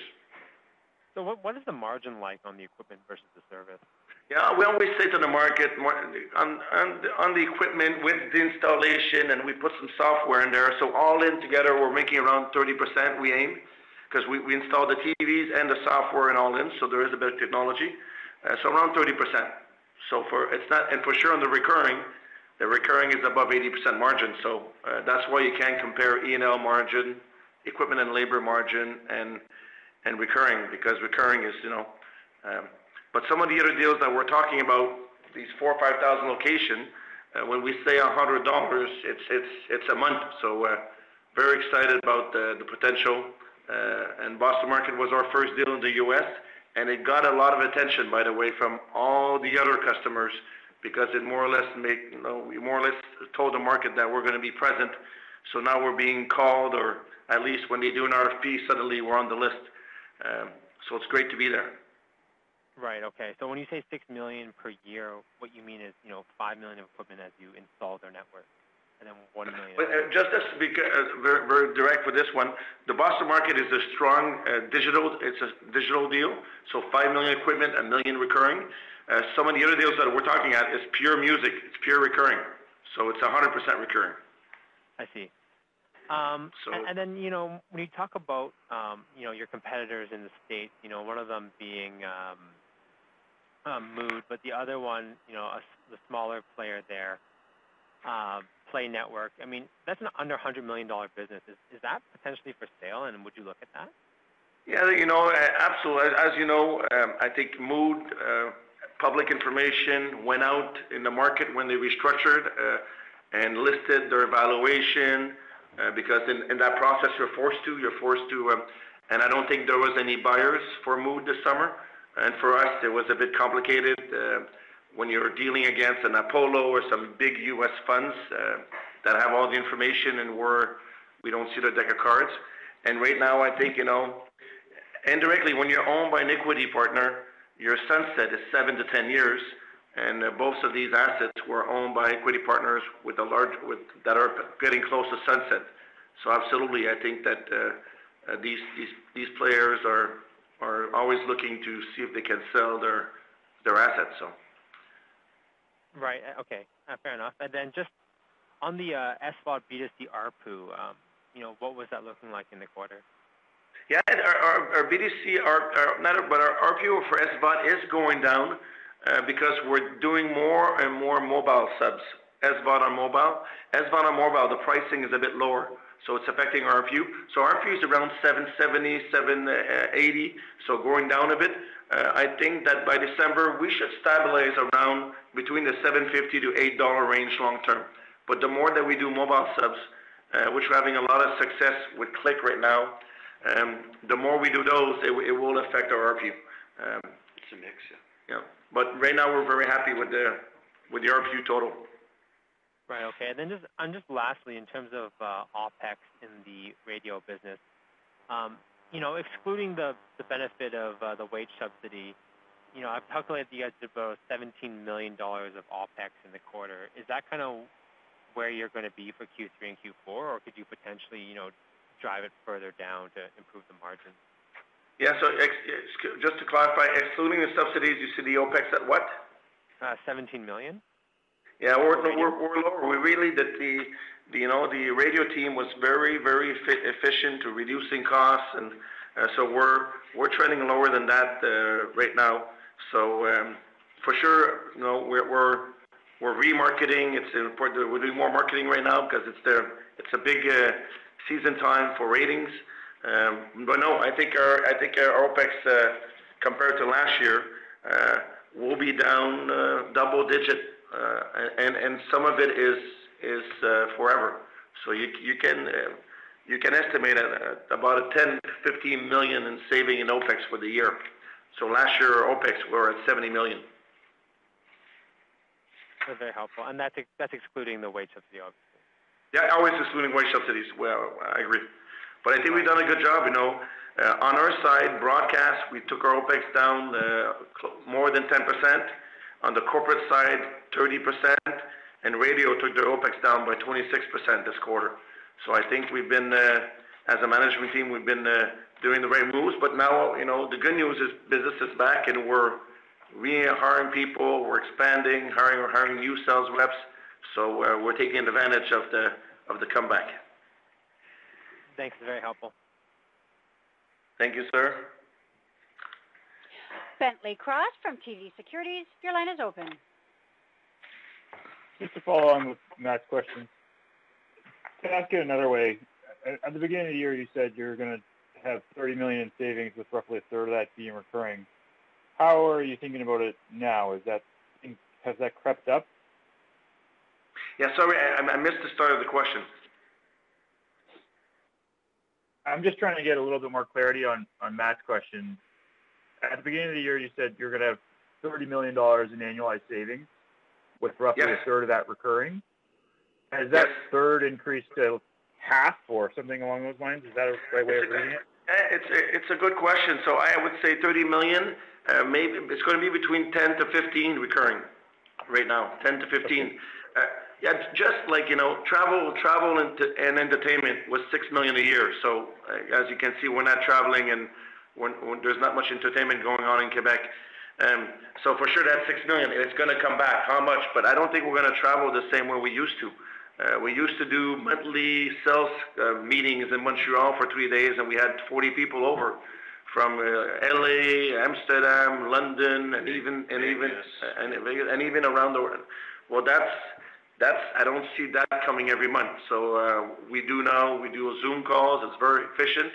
So what, what is the margin like on the equipment versus the service? Yeah, we always say to the market, on, on, the equipment with the installation, and we put some software in there, so all in together, we're making around 30%, we aim, because we, we install the TVs and the software and all in, so there is a bit of technology. Uh, so around 30%. So for, it's not, and for sure on the recurring, the recurring is above 80% margin, so uh, that's why you can't compare E&L margin, equipment and labor margin, and, and recurring, because recurring is, you know, um, but some of the other deals that we're talking about, these four or 5,000 location, uh, when we say $100, it's it's it's a month. So very excited about the, potential. Uh, and Boston Market was our first deal in the U.S. and it got a lot of attention, by the way, from all the other customers because it more or less make you know we more or less told the market that we're going to be present. So now we're being called, or at least when they do an RFP, suddenly we're on the list. Um, so it's great to be there. Right. Okay. So when you say 6 million per year, what you mean is, you know, 5 million of equipment as you install their network, and then 1 million. But uh, just to be uh, very, very direct with this one, the Boston market is a strong uh, digital. It's a digital deal, so 5 million equipment, 1 million recurring. Some of the other deals that we're talking at is pure music. It's pure recurring, so it's 100% recurring. I see. Um, so, and, and, then, you know, when you talk about, um, you know, your competitors in the state, you know, one of them being um, Mood, but the other one, you know, the smaller player there, uh, Play Network. I mean, that's an under $100 million business. Is, that potentially for sale, and would you look at that? Yeah, you know, absolutely. As you know, um, I think Mood, uh, public information went out in the market when they restructured uh, and listed their valuation uh, because in, that process you're forced to, you're forced to, um, and I don't think there was any buyers for Mood this summer. And for us, it was a bit complicated uh, when you're dealing against an Apollo or some big U.S. funds uh, that have all the information and we don't see the deck of cards. And right now, I think, you know, indirectly, when you're owned by an equity partner, your sunset is seven to 10 years. And uh, both of these assets were owned by equity partners with a large, that are getting close to sunset. So absolutely, I think that these players are are always looking to see if they can sell their their assets. So. Right. Uh, okay. Uh, fair enough. And then just on the uh, SVOD B2C ARPU, um, you know, what was that looking like in the quarter? Yeah, our, our, our B2C, our, our, not but our ARPU for SVOD is going down uh, because we're doing more and more mobile subs. SVOD on mobile. SVOD on mobile, the pricing is a bit lower so it's affecting our RPU. So our RPU is around 770, 780, so going down a bit. Uh, I think that by December, we should stabilize around between the 750 to 8 dollar range long term. But the more that we do mobile subs, uh, which we're having a lot of success with Click right now, um, the more we do those, it, will affect our RPU. Um, it's a mix, yeah. Yeah. But right now, we're very happy with the with the RPU total. Right. Okay. And then just, and just lastly, in terms of uh, OpEx in the radio business, um, you know, excluding the, the benefit of uh, the wage subsidy, you know, I've calculated you guys did about $17 million of OpEx in the quarter. Is that kind of where you're going to be for Q3 and Q4, or could you potentially, you know, drive it further down to improve the margins? Yeah. So just to clarify, excluding the subsidies, you see the OpEx at what? Uh, 17 million. Yeah, we're, we're, we're lower. We really, that the, the, you know, the radio team was very, very efficient to reducing costs, and uh, so we're, we're trending lower than that uh, right now. So um, for sure, you know, we're, we're, we're remarketing. It's important. We're doing more marketing right now because it's the, it's a big uh, season time for ratings. Um, but no, I think our, I think our OPEX uh, compared to last year uh, will be down uh, double digit and and some of it is is uh, forever. So you you can uh, you can estimate about a 10 15 million in saving in OPEX for the year. So last year OPEX were at 70 million. That's very helpful, and that's that's excluding the wage subsidy, obviously. Yeah, always excluding wage subsidies. Well, I agree. But I think we've done a good job, you know. Uh, on our side, broadcast, we took our OpEx down uh, more than 10%. On the corporate side, 30%, and radio took their OpEx down by 26% this quarter. So I think we've been, uh, as a management team, we've been uh, doing the right moves. But now, you know, the good news is business is back, and we're re-hiring people, we're expanding, hiring, hiring new sales reps. So uh, we're taking advantage of the of the comeback. Thanks. Very helpful. Thank you, sir. Bentley Cross from TD Securities, your line is open. Just to follow on with Matt's question, can I ask it another way? At the beginning of the year, you said you're going to have 30 million in savings, with roughly a third of that being recurring. How are you thinking about it now? Is that has that crept up? Yeah, sorry, I, I missed the start of the question. I'm just trying to get a little bit more clarity on, on Matt's question. At the beginning of the year, you said you're going to have $30 million in annualized savings, with roughly Yes. a third of that recurring. Has that Yes. third increased to half or something along those lines? Is that a right way of It's a- reading it? Eh, It's a, it's a good question. So I would say 30 million. Uh, maybe it's going to be between 10 to 15 recurring right now. 10 to 15. Uh, yeah, just like you know, travel, travel and, and entertainment was six million a year. So uh, as you can see, we're not traveling, and when, when there's not much entertainment going on in Quebec. Um, so for sure, that six million, it's going to come back. How much? But I don't think we're going to travel the same way we used to. Uh, we used to do monthly sales uh, meetings in Montreal for three days, and we had 40 people over from uh, LA, Amsterdam, London, and even and even and, and even around the world. Well, that's that's I don't see that coming every month. So uh, we do now. We do Zoom calls. It's very efficient,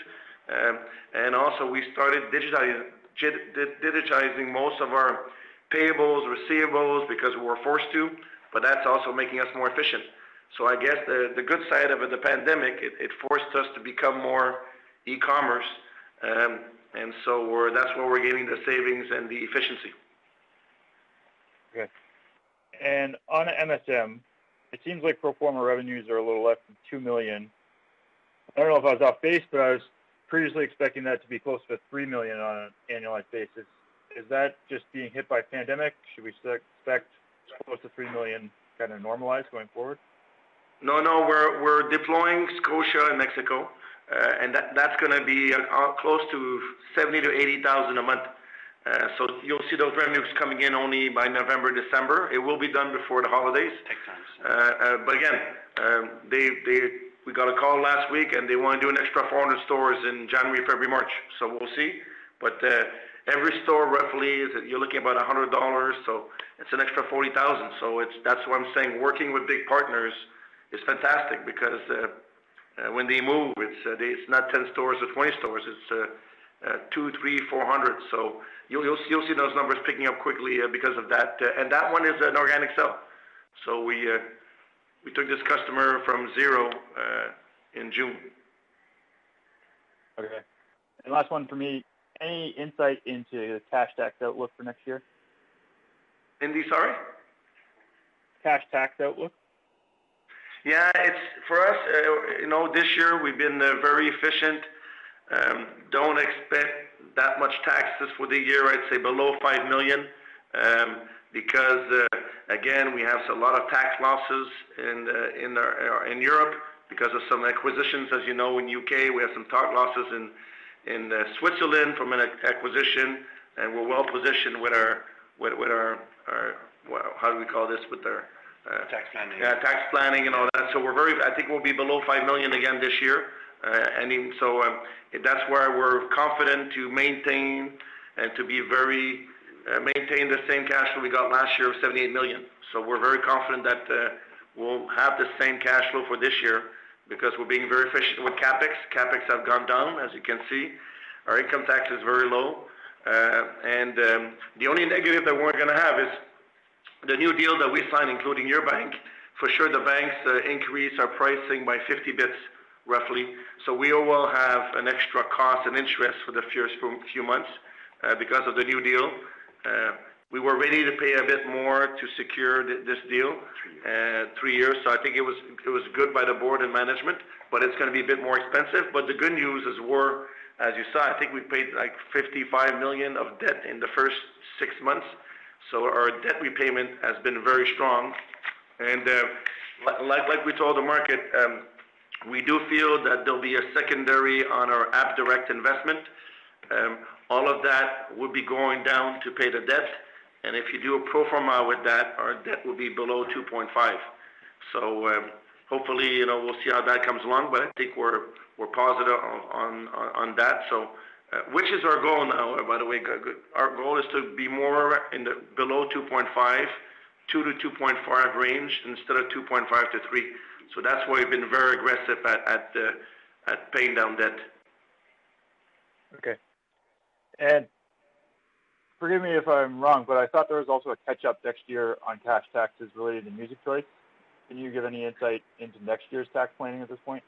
and also we started digitizing most of our payables, receivables because we were forced to. But that's also making us more efficient. So I guess the, good side of the pandemic, it, forced us to become more e-commerce, um, and so that's where we're getting the savings and the efficiency. Okay. And on MSM, it seems like pro forma revenues are a little less than two million. I don't know if I was off base, but I was previously expecting that to be close to three million on an annualized basis. Is that just being hit by pandemic? Should we expect close to three million kind of normalized going forward? No, no, we're we're deploying Scotia in Mexico, uh, and that that's going to be uh, uh, close to seventy to eighty thousand a month. Uh, so you'll see those revenues coming in only by November, December. It will be done before the holidays. Take time. Uh, uh, but again, um, they they we got a call last week, and they want to do an extra 400 stores in January, February, March. So we'll see. But uh, every store roughly is you're looking about $100, so it's an extra 40,000. So it's that's what I'm saying. Working with big partners is fantastic because uh, uh, when they move, it's uh, they, it's not 10 stores or 20 stores. It's uh, uh, two, three, four hundred. So you'll you'll, you'll see those numbers picking up quickly uh, because of that. Uh, and that one is an organic sell. So we uh, we took this customer from zero uh, in June. Okay. And last one for me. Any insight into the cash tax outlook for next year? Indy, sorry. Cash tax outlook? Yeah, it's for us. Uh, you know, this year we've been uh, very efficient. Um, don't expect that much taxes for the year. I'd say below five million, um, because uh, again we have a lot of tax losses in uh, in Europe because of some acquisitions. As you know, in UK we have some tax losses in in uh, Switzerland from an acquisition, and we're well positioned with our with, with our, our how do we call this with our Tax planning. yeah, tax planning and all that. So we're very, I think we'll be below 5 million again this year. And so um, that's where we're confident to maintain and to be very, maintain the same cash flow we got last year of 78 million. So we're very confident that uh, we'll have the same cash flow for this year because we're being very efficient with CapEx. CapEx have gone down, as you can see. Our income tax is very low. Uh, and um, the only negative that we're going to have is the new deal that we signed, including your bank, for sure the banks uh, increase our pricing by 50 bits roughly. So we will have an extra cost and interest for the first few- months because of the new deal. Uh, we were ready to pay a bit more to secure this deal, uh, three years. So I think it was good by the board and management, but it's gonna be a bit more expensive. But the good news is we're, as you saw, I think we paid, like, 55 million of debt in the first six months, so our debt repayment has been very strong. And, uh, like we told the market, um, we do feel that there'll be a secondary on our App Direct investment. Um, All of that will be going down to pay the debt, and if you do a pro forma with that, our debt will be below 2.5. So, um, hopefully, you know, we'll see how that comes along, but I think we're positive on that. So, uh, which is our goal now, uh, by the way, our goal is to be more in the below 2.5, 2-2.5 range instead of 2.5-3. So that's why we've been very aggressive at uh, paying down debt. Okay. And forgive me if I'm wrong, but I thought there was also a catch-up next year on cash taxes related to Music Choice. Can you give any insight into next year's tax planning at this point?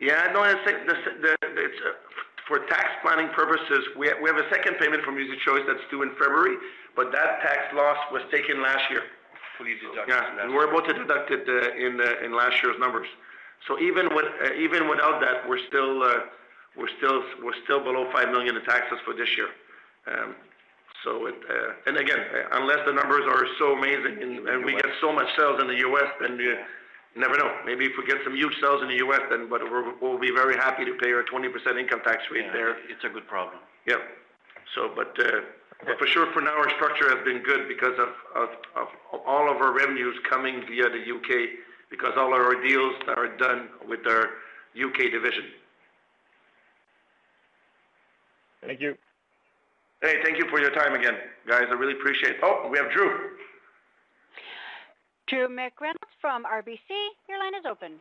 Yeah, no, I think it's uh, for tax planning purposes, we have a second payment from Music Choice that's due in February, but that tax loss was taken last year. Fully deducted. Yeah, and we're able to deduct it uh, in in last year's numbers. So even uh, without that, we're still below 5 million in taxes for this year. Um, so it... Uh, and again, unless the numbers are so amazing and we get so much sales in the U.S., then you never know. Maybe if we get some huge sales in the U.S., then but we'll be very happy to pay our 20% income tax rate there. Yeah, it's a good problem. Yeah. So, uh, but for sure, for now, our structure has been good because of all of our revenues coming via the U.K., because all our deals are done with our U.K. division. Thank you. Hey, thank you for your time again, guys. I really appreciate it. Oh, we have Drew. Drew McReynolds from RBC, your line is open.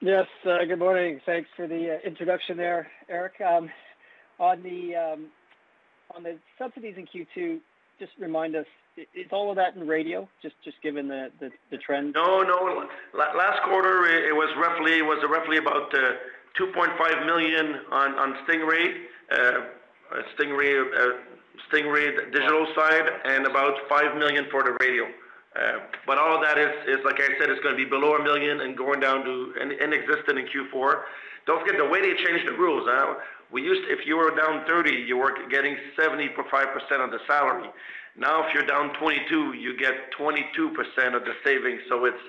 Yes, uh, good morning. Thanks for the uh, introduction there, Eric. Um, on the um, on the subsidies in Q2, just remind us, is all of that in radio, just just given the the trend? No, no. Last quarter, it was roughly about uh, 2.5 million on on Stingray uh, Stingray, uh, Stingray digital side, and about 5 million for the radio. Uh, but all of that is, like I said, it's gonna be below 1 million and going down to inexistent in Q4. Don't forget, the way they changed the rules, we used to, if you were down 30, you were getting 75% of the salary. Now, if you're down 22, you get 22% of the savings. So it's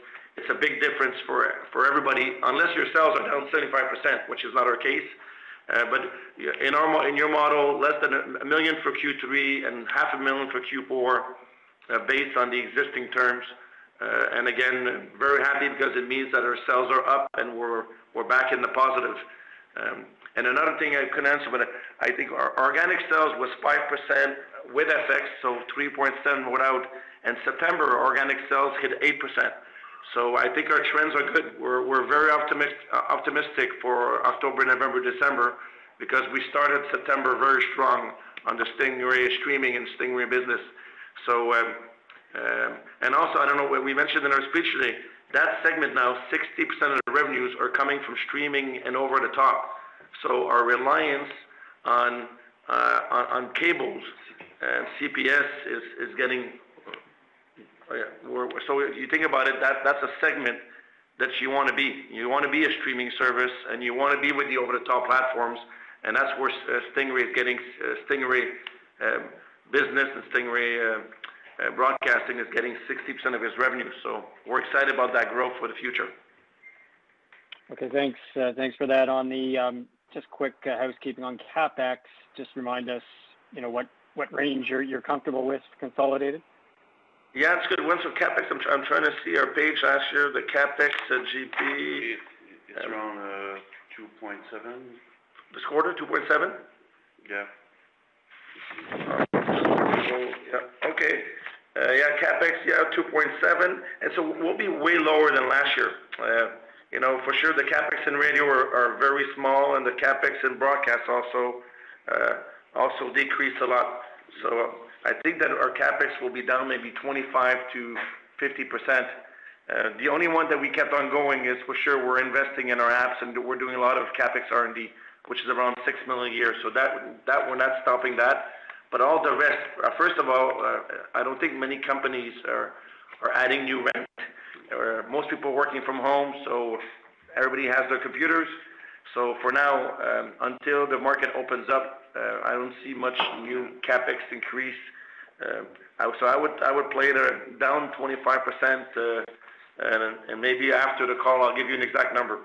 a big difference for everybody, unless your sales are down 75%, which is not our case. Uh, but in your model, less than a 1 million for Q3 and 500,000 for Q4, uh, based on the existing terms. Uh, and again, very happy because it means that our sales are up and we're back in the positive. Um, and another thing I couldn't answer, but I think our organic sales was 5% with FX, so 3.7 without. And September, organic sales hit 8%. So I think our trends are good. We're very optimistic for October, November, December, because we started September very strong on the Stingray streaming and Stingray business. So, um, um, and also, I don't know, we mentioned in our speech today, that segment now, 60% of the revenues are coming from streaming and over the top. So our reliance on uh, cables and CPS is getting... Oh, so you think about it, that's a segment that you wanna be. You wanna be a streaming service, and you wanna be with the over-the-top platforms, and that's where uh, Stingray is getting, uh, Stingray um, business and Stingray uh, broadcasting is getting 60% of its revenue. So we're excited about that growth for the future. Okay, thanks. Thanks for that. On the um, just quick housekeeping on CapEx, just remind us, you know, what range you're comfortable with consolidated? Yeah, it's good. Once with CapEx, I'm trying to see our page last year, the CapEx GP. It's um, around uh, 2.7. This quarter, 2.7? Yeah. Yeah. Okay. Uh, yeah, CapEx, yeah, 2.7, and so we'll be way lower than last year. Uh, you know, for sure, the CapEx in radio are very small, and the CapEx in broadcast also decreased a lot. So I think that our CapEx will be down maybe 25%-50%. The only one that we kept on going is, for sure, we're investing in our apps, and we're doing a lot of CapEx R&D, which is around 6 million a year. So that, we're not stopping that. But all the rest, uh, first of all, uh, I don't think many companies are adding new rent. Most people are working from home, so everybody has their computers. So for now, um, until the market opens up, uh, I don't see much new capex increase. Uh, so I would play it down 25 percent. Uh, and, maybe after the call, I'll give you an exact number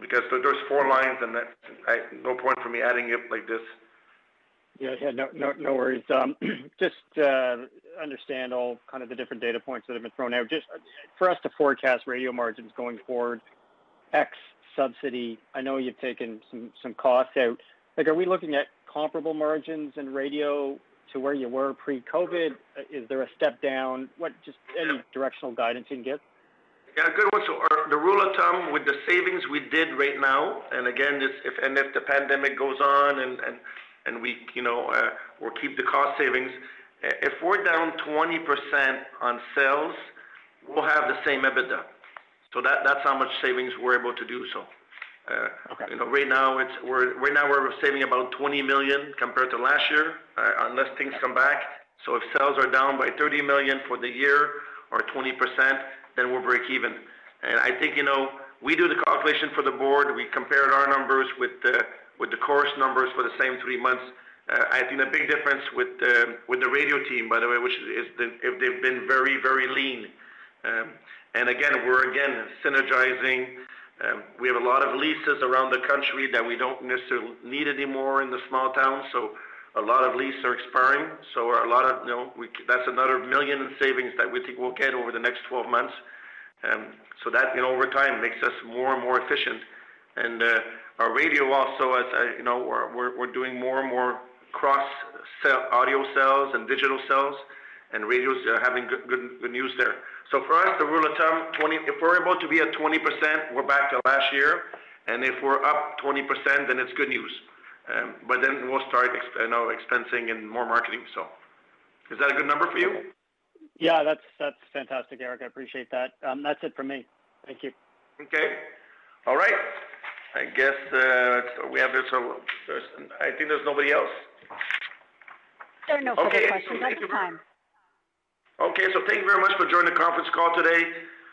because there's four lines, and that, I, no point for me adding it like this. Yeah, yeah, no, no, no worries. Um, just uh, understand all kind of the different data points that have been thrown out. Just for us to forecast radio margins going forward, X subsidy. I know you've taken some costs out. Like, are we looking at comparable margins in radio to where you were pre-COVID? Is there a step down? What just any directional guidance you can give? Yeah, good one. So our, the rule of thumb with the savings we did right now, and again, this, if and if the pandemic goes on and and and we, you know, uh, or keep the cost savings, uh, if we're down 20% on sales, we'll have the same EBITDA. So that that's how much savings we're able to do. So. Uh, okay. You know, right now we're right now we're saving about 20 million compared to last year, uh, unless things come back. So if sales are down by 30 million for the year or 20 percent, then we'll break even. And I think, you know, we do the calculation for the board. We compared our numbers with the, with the Corus numbers for the same three months. Uh, I think a big difference with uh, the radio team, by the way, which is the, if they've been very very lean. Um, and again, we're again synergizing. Um, we have a lot of leases around the country that we don't necessarily need anymore in the small towns. So a lot of leases are expiring, so a lot of, you know, that's another million in savings that we think we'll get over the next 12 months. Um, so that, you know, over time makes us more and more efficient. And uh, our radio also, as you know, we're, doing more and more cross cell, audio cells and digital cells, and radios are having good news there. So for us, the rule of thumb, 20, if we're able to be at 20%, we're back to last year. And if we're up 20%, then it's good news. Um, but then we'll start you know, expensing and more marketing. So is that a good number for you? Yeah, that's that's fantastic, Eric. I appreciate that. Um, that's it for me. Thank you. Okay. All right. I guess uh, we have this. So I think there's nobody else. There are no further okay. questions at this time. Okay, so thank you very much for joining the conference call today.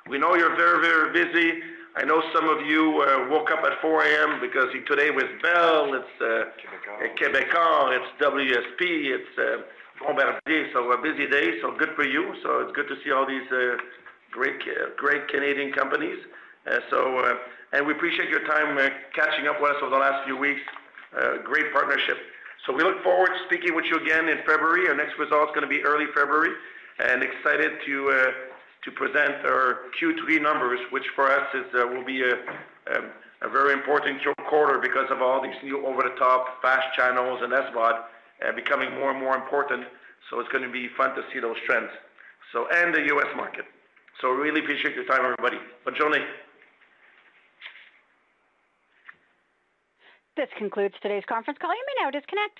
We know you're very, very busy. I know some of you uh, woke up at 4 a.m. because today was Bell, it's uh, Québecor, it's WSP, it's uh, Bombardier, so a busy day, so good for you. So it's good to see all these uh, great, uh, great Canadian companies. Uh, so, uh, and we appreciate your time uh, catching up with us over the last few weeks. Uh, great partnership. So we look forward to speaking with you again in February. Our next result is going to be early February, and excited to uh, present our Q3 numbers, which for us uh, will be a, a, very important quarter because of all these new over-the-top fast channels and SVOD uh, becoming more and more important. So it's going to be fun to see those trends. So and the U.S. market. So really appreciate your time, everybody. Bonne. This concludes today's conference call. You may now disconnect.